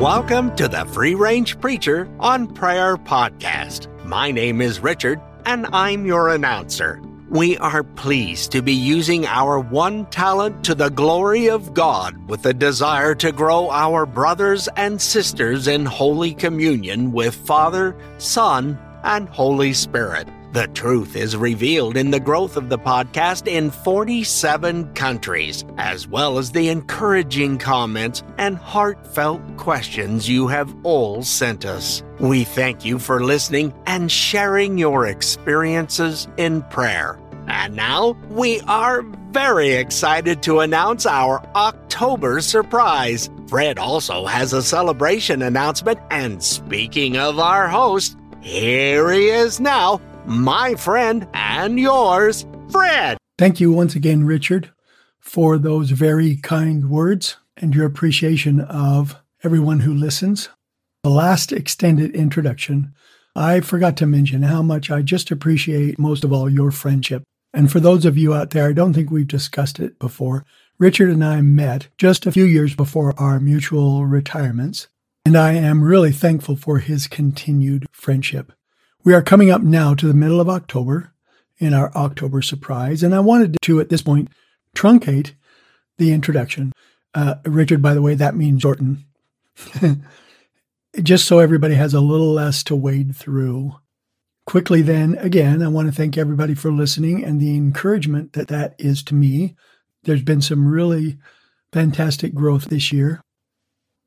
Welcome to the Free Range Preacher on Prayer podcast. My name is Richard, and I'm your announcer. We are pleased to be using our one talent to the glory of God with a desire to grow our brothers and sisters in Holy Communion with Father, Son, and Holy Spirit. The truth is revealed in the growth of the podcast in 47 countries, as well as the encouraging comments and heartfelt questions you have all sent us. We thank you for listening and sharing your experiences in prayer. And now we are very excited to announce our October surprise. Fred also has a celebration announcement, and speaking of our host, here he is now my friend and yours, Fred. Thank you once again, Richard, for those very kind words and your appreciation of everyone who listens. The last extended introduction, I forgot to mention how much I just appreciate most of all your friendship. And for those of you out there, I don't think we've discussed it before. Richard and I met just a few years before our mutual retirements, and I am really thankful for his continued friendship. We are coming up now to the middle of October in our October surprise, and I wanted to, at this point, truncate the introduction. Uh, Richard, by the way, that means shorten. Just so everybody has a little less to wade through. Quickly, then, again, I want to thank everybody for listening and the encouragement that that is to me. There's been some really fantastic growth this year.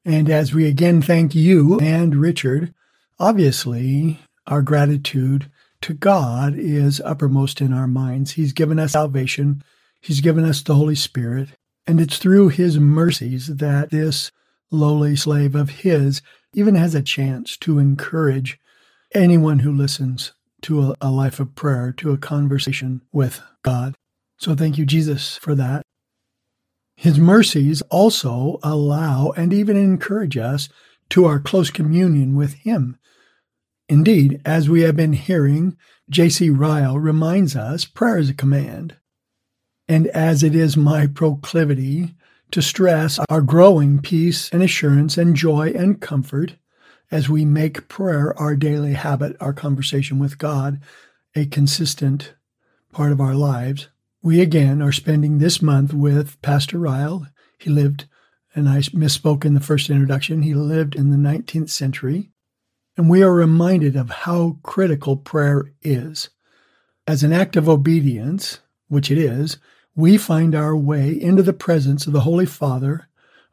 And as we again thank you and Richard, obviously, our gratitude to God is uppermost in our minds. He's given us salvation, He's given us the Holy Spirit, and it's through His mercies that this lowly slave of His even has a chance to encourage anyone who listens to a, a life of prayer, to a conversation with God. So thank you, Jesus, for that. His mercies also allow and even encourage us to our close communion with Him. Indeed, as we have been hearing, J.C. Ryle reminds us prayer is a command. And as it is my proclivity to stress our growing peace and assurance and joy and comfort as we make prayer our daily habit, our conversation with God, a consistent part of our lives, we again are spending this month with Pastor Ryle. He lived, and I misspoke in the first introduction, he lived in the 19th century. And we are reminded of how critical prayer is. As an act of obedience, which it is, we find our way into the presence of the Holy Father,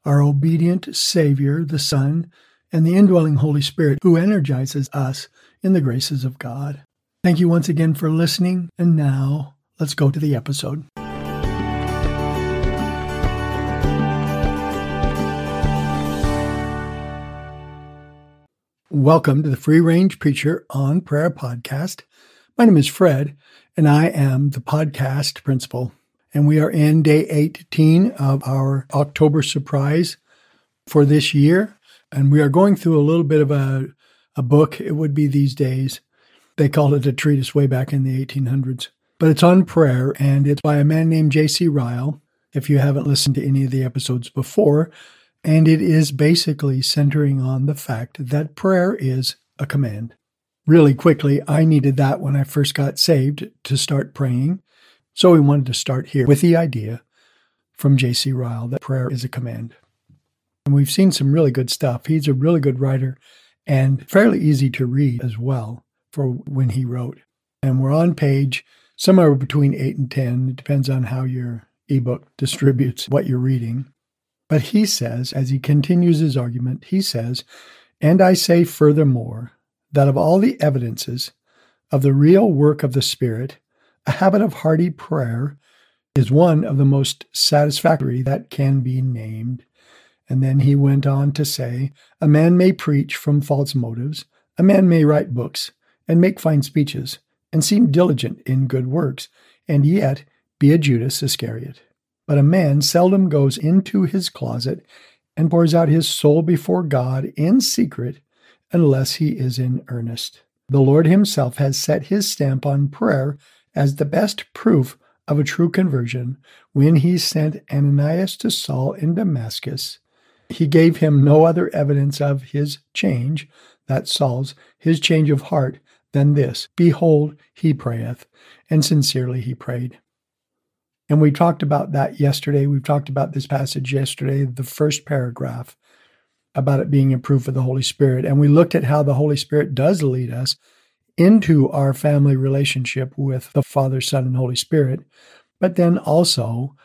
our obedient Savior, the Son, and the indwelling Holy Spirit, who energizes us in the graces of God. Thank you once again for listening, and now let's go to the episode. Welcome to the Free Range Preacher on Prayer podcast. My name is Fred, and I am the podcast principal. And we are in day 18 of our October surprise for this year. And we are going through a little bit of a, a book, it would be these days. They called it a treatise way back in the 1800s. But it's on prayer, and it's by a man named J.C. Ryle. If you haven't listened to any of the episodes before, and it is basically centering on the fact that prayer is a command. Really quickly, I needed that when I first got saved to start praying. So we wanted to start here with the idea from J.C. Ryle that prayer is a command. And we've seen some really good stuff. He's a really good writer and fairly easy to read as well for when he wrote. And we're on page somewhere between 8 and 10. It depends on how your ebook distributes what you're reading. But he says, as he continues his argument, he says, And I say furthermore, that of all the evidences of the real work of the Spirit, a habit of hearty prayer is one of the most satisfactory that can be named. And then he went on to say, A man may preach from false motives, a man may write books, and make fine speeches, and seem diligent in good works, and yet be a Judas Iscariot. But a man seldom goes into his closet and pours out his soul before God in secret unless he is in earnest. The Lord Himself has set His stamp on prayer as the best proof of a true conversion when He sent Ananias to Saul in Damascus. He gave him no other evidence of his change, that Saul's, his change of heart, than this Behold, he prayeth, and sincerely he prayed. And we talked about that yesterday. We've talked about this passage yesterday, the first paragraph about it being a proof of the Holy Spirit. And we looked at how the Holy Spirit does lead us into our family relationship with the Father, Son, and Holy Spirit, but then also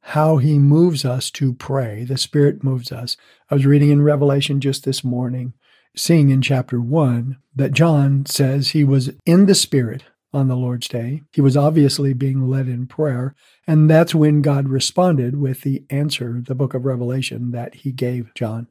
how he moves us to pray. The Spirit moves us. I was reading in Revelation just this morning, seeing in chapter one that John says he was in the Spirit on the Lord's Day. He was obviously being led in prayer. And that's when God responded with the answer, the book of Revelation, that he gave John.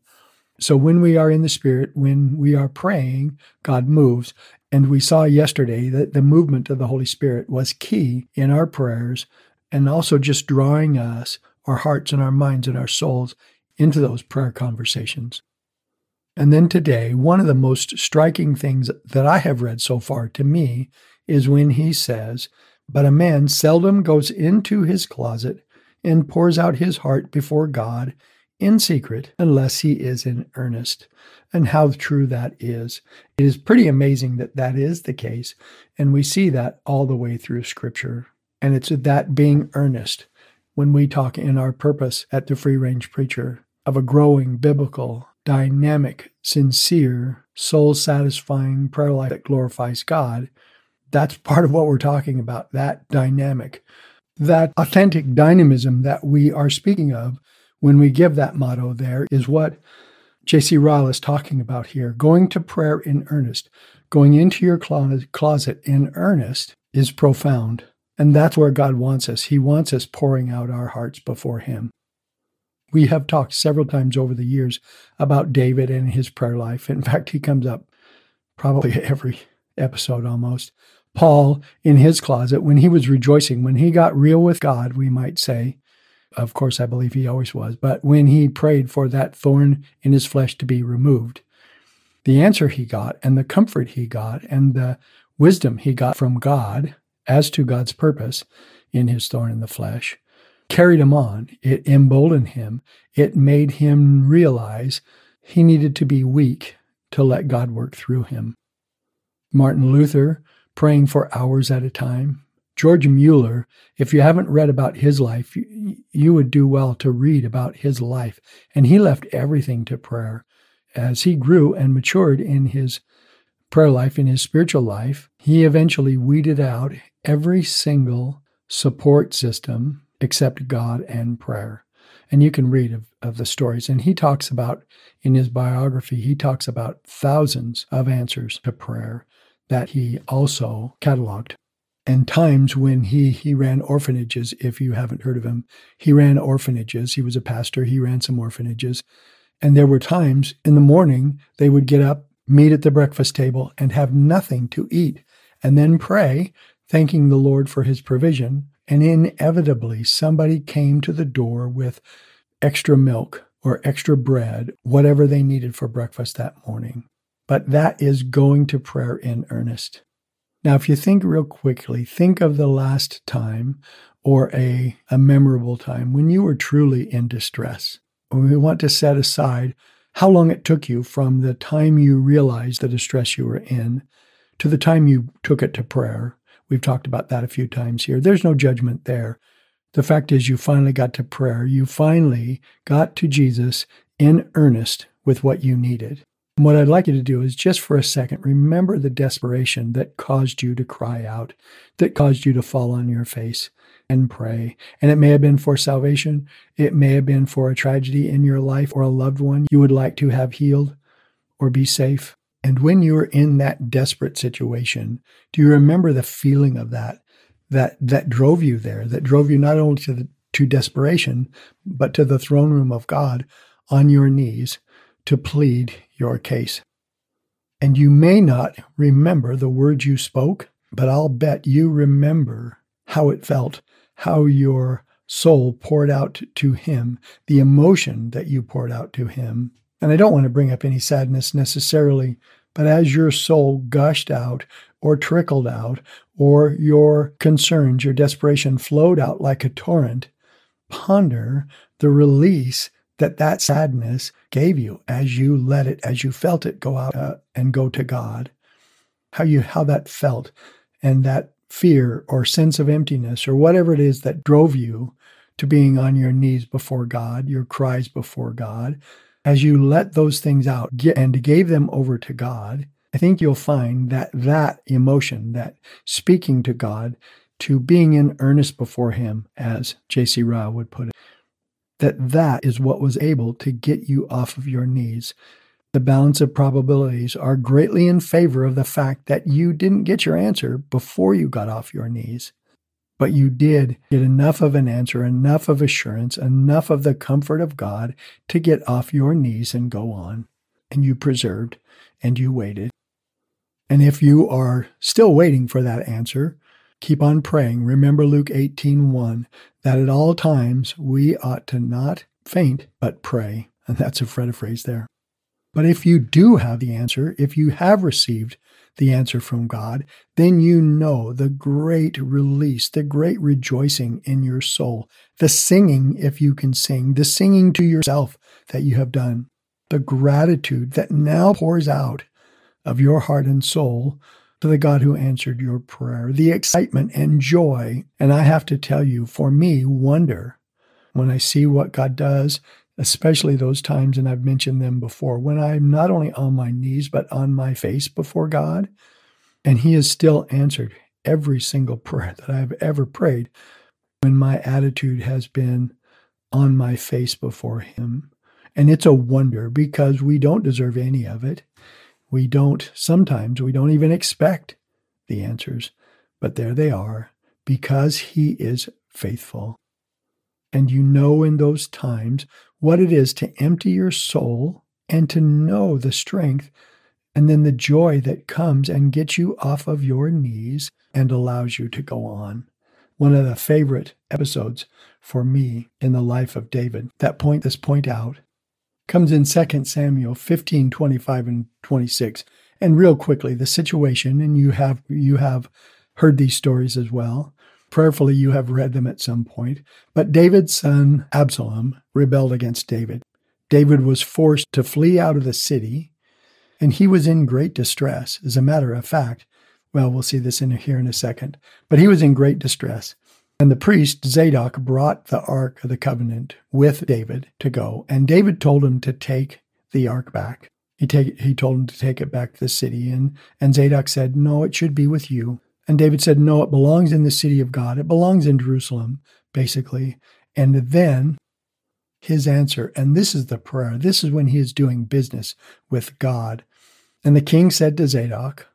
So when we are in the Spirit, when we are praying, God moves. And we saw yesterday that the movement of the Holy Spirit was key in our prayers and also just drawing us, our hearts and our minds and our souls, into those prayer conversations. And then today, one of the most striking things that I have read so far to me is when he says, But a man seldom goes into his closet and pours out his heart before God in secret unless he is in earnest. And how true that is. It is pretty amazing that that is the case. And we see that all the way through Scripture. And it's that being earnest when we talk in our purpose at the Free Range Preacher of a growing biblical, dynamic, sincere, soul satisfying prayer life that glorifies God. That's part of what we're talking about, that dynamic, that authentic dynamism that we are speaking of when we give that motto there is what J.C. Ryle is talking about here. Going to prayer in earnest, going into your closet in earnest is profound. And that's where God wants us. He wants us pouring out our hearts before Him. We have talked several times over the years about David and his prayer life. In fact, he comes up probably every episode almost. Paul in his closet, when he was rejoicing, when he got real with God, we might say, of course, I believe he always was, but when he prayed for that thorn in his flesh to be removed, the answer he got and the comfort he got and the wisdom he got from God as to God's purpose in his thorn in the flesh carried him on. It emboldened him. It made him realize he needed to be weak to let God work through him. Martin Luther, praying for hours at a time. George Mueller, if you haven't read about his life, you, you would do well to read about his life. And he left everything to prayer. As he grew and matured in his prayer life, in his spiritual life, he eventually weeded out every single support system except God and prayer. And you can read of, of the stories. And he talks about, in his biography, he talks about thousands of answers to prayer that he also cataloged. And times when he he ran orphanages, if you haven't heard of him, he ran orphanages. He was a pastor, he ran some orphanages. And there were times in the morning they would get up, meet at the breakfast table, and have nothing to eat, and then pray thanking the Lord for his provision. And inevitably, somebody came to the door with extra milk or extra bread, whatever they needed for breakfast that morning. But that is going to prayer in earnest. Now, if you think real quickly, think of the last time or a, a memorable time when you were truly in distress. We want to set aside how long it took you from the time you realized the distress you were in to the time you took it to prayer We've talked about that a few times here. There's no judgment there. The fact is, you finally got to prayer. You finally got to Jesus in earnest with what you needed. What I'd like you to do is just for a second, remember the desperation that caused you to cry out, that caused you to fall on your face and pray. And it may have been for salvation. It may have been for a tragedy in your life or a loved one you would like to have healed or be safe. And when you were in that desperate situation, do you remember the feeling of that that that drove you there, that drove you not only to the, to desperation, but to the throne room of God on your knees to plead your case? And you may not remember the words you spoke, but I'll bet you remember how it felt, how your soul poured out to him, the emotion that you poured out to him, and I don't want to bring up any sadness necessarily, but as your soul gushed out or trickled out, or your concerns, your desperation flowed out like a torrent, ponder the release that that sadness gave you as you let it, as you felt it go out uh, and go to God, how you, how that felt and that fear or sense of emptiness or whatever it is that drove you to being on your knees before God, your cries before God, as you let those things out and gave them over to God, I think you'll find that that emotion, that speaking to God, to being in earnest before Him, as J.C. Ryle would put it, that that is what was able to get you off of your knees. The balance of probabilities are greatly in favor of the fact that you didn't get your answer before you got off your knees but you did get enough of an answer, enough of assurance, enough of the comfort of God to get off your knees and go on. And you preserved and you waited. And if you are still waiting for that answer, keep on praying. Remember Luke 18:1 that at all times we ought to not faint but pray. And that's a phrase there. But if you do have the answer, if you have received the answer from God, then you know the great release, the great rejoicing in your soul, the singing, if you can sing, the singing to yourself that you have done, the gratitude that now pours out of your heart and soul to the God who answered your prayer, the excitement and joy. And I have to tell you, for me, wonder when I see what God does especially those times, and I've mentioned them before, when I'm not only on my knees, but on my face before God. And He has still answered every single prayer that I've ever prayed when my attitude has been on my face before Him. And it's a wonder because we don't deserve any of it. We don't, sometimes, we don't even expect the answers, but there they are because He is faithful. And you know in those times what it is to empty your soul and to know the strength and then the joy that comes and gets you off of your knees and allows you to go on. One of the favorite episodes for me in the life of David that point this point out comes in 2 Samuel 15, 25 and 26. And real quickly, the situation, and you have you have heard these stories as well. Prayerfully, you have read them at some point. But David's son Absalom rebelled against David. David was forced to flee out of the city, and he was in great distress. As a matter of fact, well, we'll see this in here in a second, but he was in great distress. And the priest Zadok brought the Ark of the Covenant with David to go, and David told him to take the Ark back. He, take, he told him to take it back to the city, and, and Zadok said, No, it should be with you. And David said, No, it belongs in the city of God. It belongs in Jerusalem, basically. And then his answer, and this is the prayer, this is when he is doing business with God. And the king said to Zadok,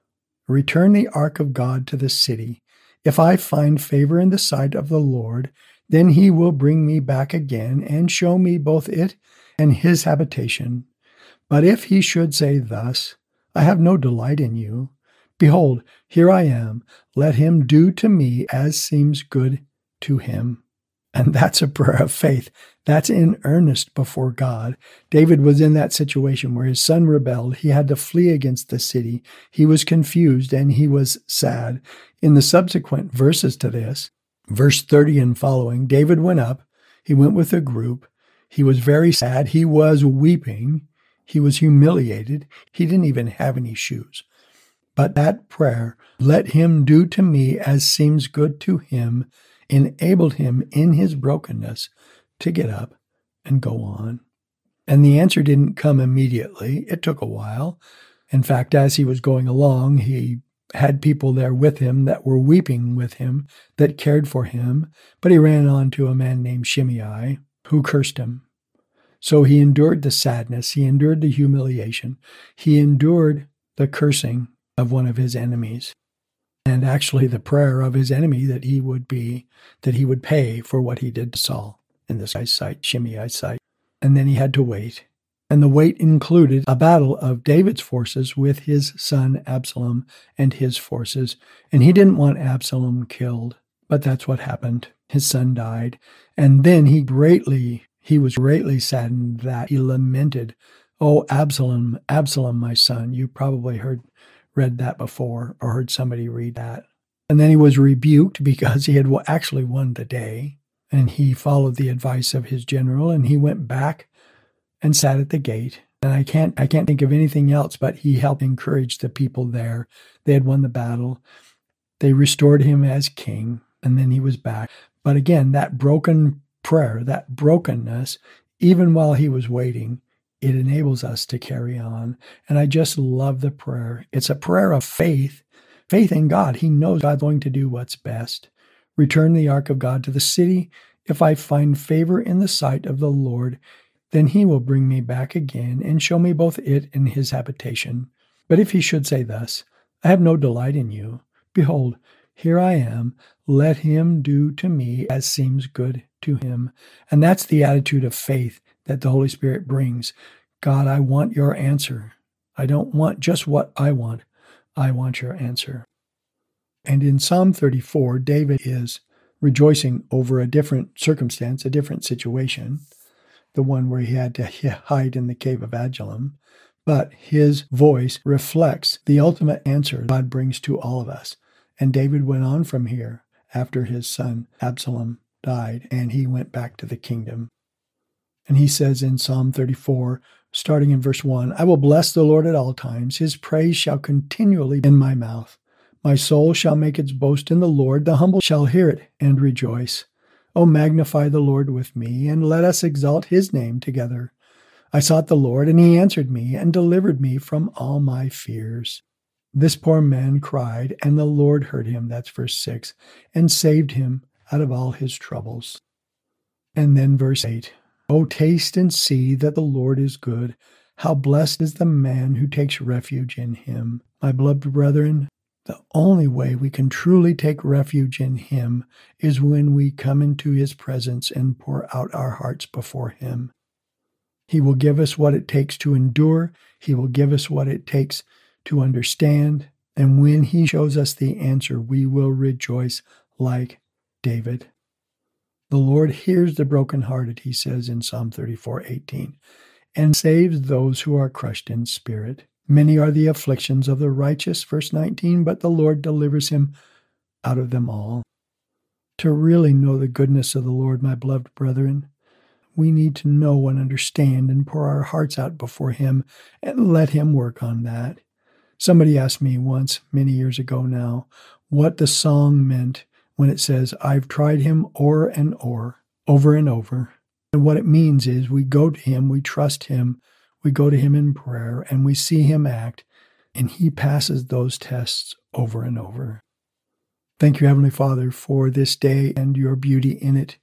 Return the ark of God to the city. If I find favor in the sight of the Lord, then he will bring me back again and show me both it and his habitation. But if he should say thus, I have no delight in you, Behold, here I am. Let him do to me as seems good to him. And that's a prayer of faith. That's in earnest before God. David was in that situation where his son rebelled. He had to flee against the city. He was confused and he was sad. In the subsequent verses to this, verse 30 and following, David went up. He went with a group. He was very sad. He was weeping. He was humiliated. He didn't even have any shoes. But that prayer, let him do to me as seems good to him, enabled him in his brokenness to get up and go on. And the answer didn't come immediately, it took a while. In fact, as he was going along, he had people there with him that were weeping with him, that cared for him, but he ran on to a man named Shimei who cursed him. So he endured the sadness, he endured the humiliation, he endured the cursing of one of his enemies. And actually, the prayer of his enemy that he would be, that he would pay for what he did to Saul in this guy's sight, Shimei's sight. And then he had to wait. And the wait included a battle of David's forces with his son Absalom and his forces. And he didn't want Absalom killed, but that's what happened. His son died. And then he greatly, he was greatly saddened that he lamented, Oh, Absalom, Absalom, my son. You probably heard read that before or heard somebody read that. And then he was rebuked because he had actually won the day. And he followed the advice of his general and he went back and sat at the gate. And I can't I can't think of anything else but he helped encourage the people there. They had won the battle. They restored him as king, and then he was back. But again, that broken prayer, that brokenness, even while he was waiting, it enables us to carry on. And I just love the prayer. It's a prayer of faith, faith in God. He knows God's going to do what's best. Return the ark of God to the city. If I find favor in the sight of the Lord, then he will bring me back again and show me both it and his habitation. But if he should say thus, I have no delight in you, behold, here I am, let him do to me as seems good to him. And that's the attitude of faith that the Holy Spirit brings. God, I want your answer. I don't want just what I want. I want your answer. And in Psalm 34, David is rejoicing over a different circumstance, a different situation, the one where he had to hide in the cave of Adullam. But his voice reflects the ultimate answer God brings to all of us. And David went on from here after his son Absalom died, and he went back to the kingdom. And he says in Psalm 34, starting in verse 1 I will bless the Lord at all times. His praise shall continually be in my mouth. My soul shall make its boast in the Lord. The humble shall hear it and rejoice. O magnify the Lord with me, and let us exalt his name together. I sought the Lord, and he answered me, and delivered me from all my fears. This poor man cried, and the Lord heard him. That's verse 6, and saved him out of all his troubles. And then verse 8 Oh, taste and see that the Lord is good. How blessed is the man who takes refuge in him. My beloved brethren, the only way we can truly take refuge in him is when we come into his presence and pour out our hearts before him. He will give us what it takes to endure, he will give us what it takes to understand, and when he shows us the answer, we will rejoice like David. The Lord hears the brokenhearted, he says in Psalm 34 18, and saves those who are crushed in spirit. Many are the afflictions of the righteous, verse 19, but the Lord delivers him out of them all. To really know the goodness of the Lord, my beloved brethren, we need to know and understand and pour our hearts out before Him and let Him work on that. Somebody asked me once, many years ago now, what the song meant when it says, I've tried him o'er and o'er, over and over. And what it means is we go to him, we trust him, we go to him in prayer, and we see him act, and he passes those tests over and over. Thank you, Heavenly Father, for this day and your beauty in it.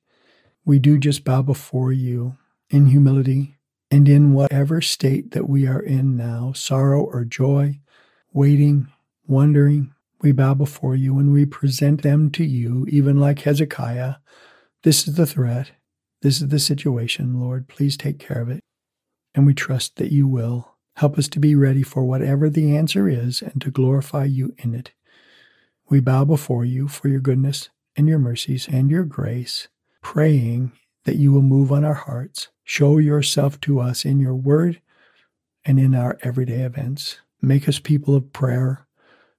We do just bow before you in humility and in whatever state that we are in now sorrow or joy, waiting, wondering, we bow before you and we present them to you, even like Hezekiah. This is the threat. This is the situation, Lord. Please take care of it. And we trust that you will. Help us to be ready for whatever the answer is and to glorify you in it. We bow before you for your goodness and your mercies and your grace, praying that you will move on our hearts. Show yourself to us in your word and in our everyday events. Make us people of prayer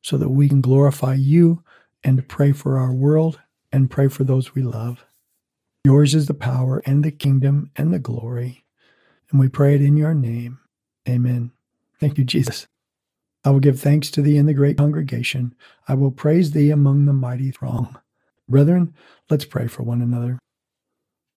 so that we can glorify you and pray for our world and pray for those we love. Yours is the power and the kingdom and the glory. And we pray it in your name. Amen. Thank you, Jesus. I will give thanks to thee in the great congregation. I will praise thee among the mighty throng. Brethren, let's pray for one another.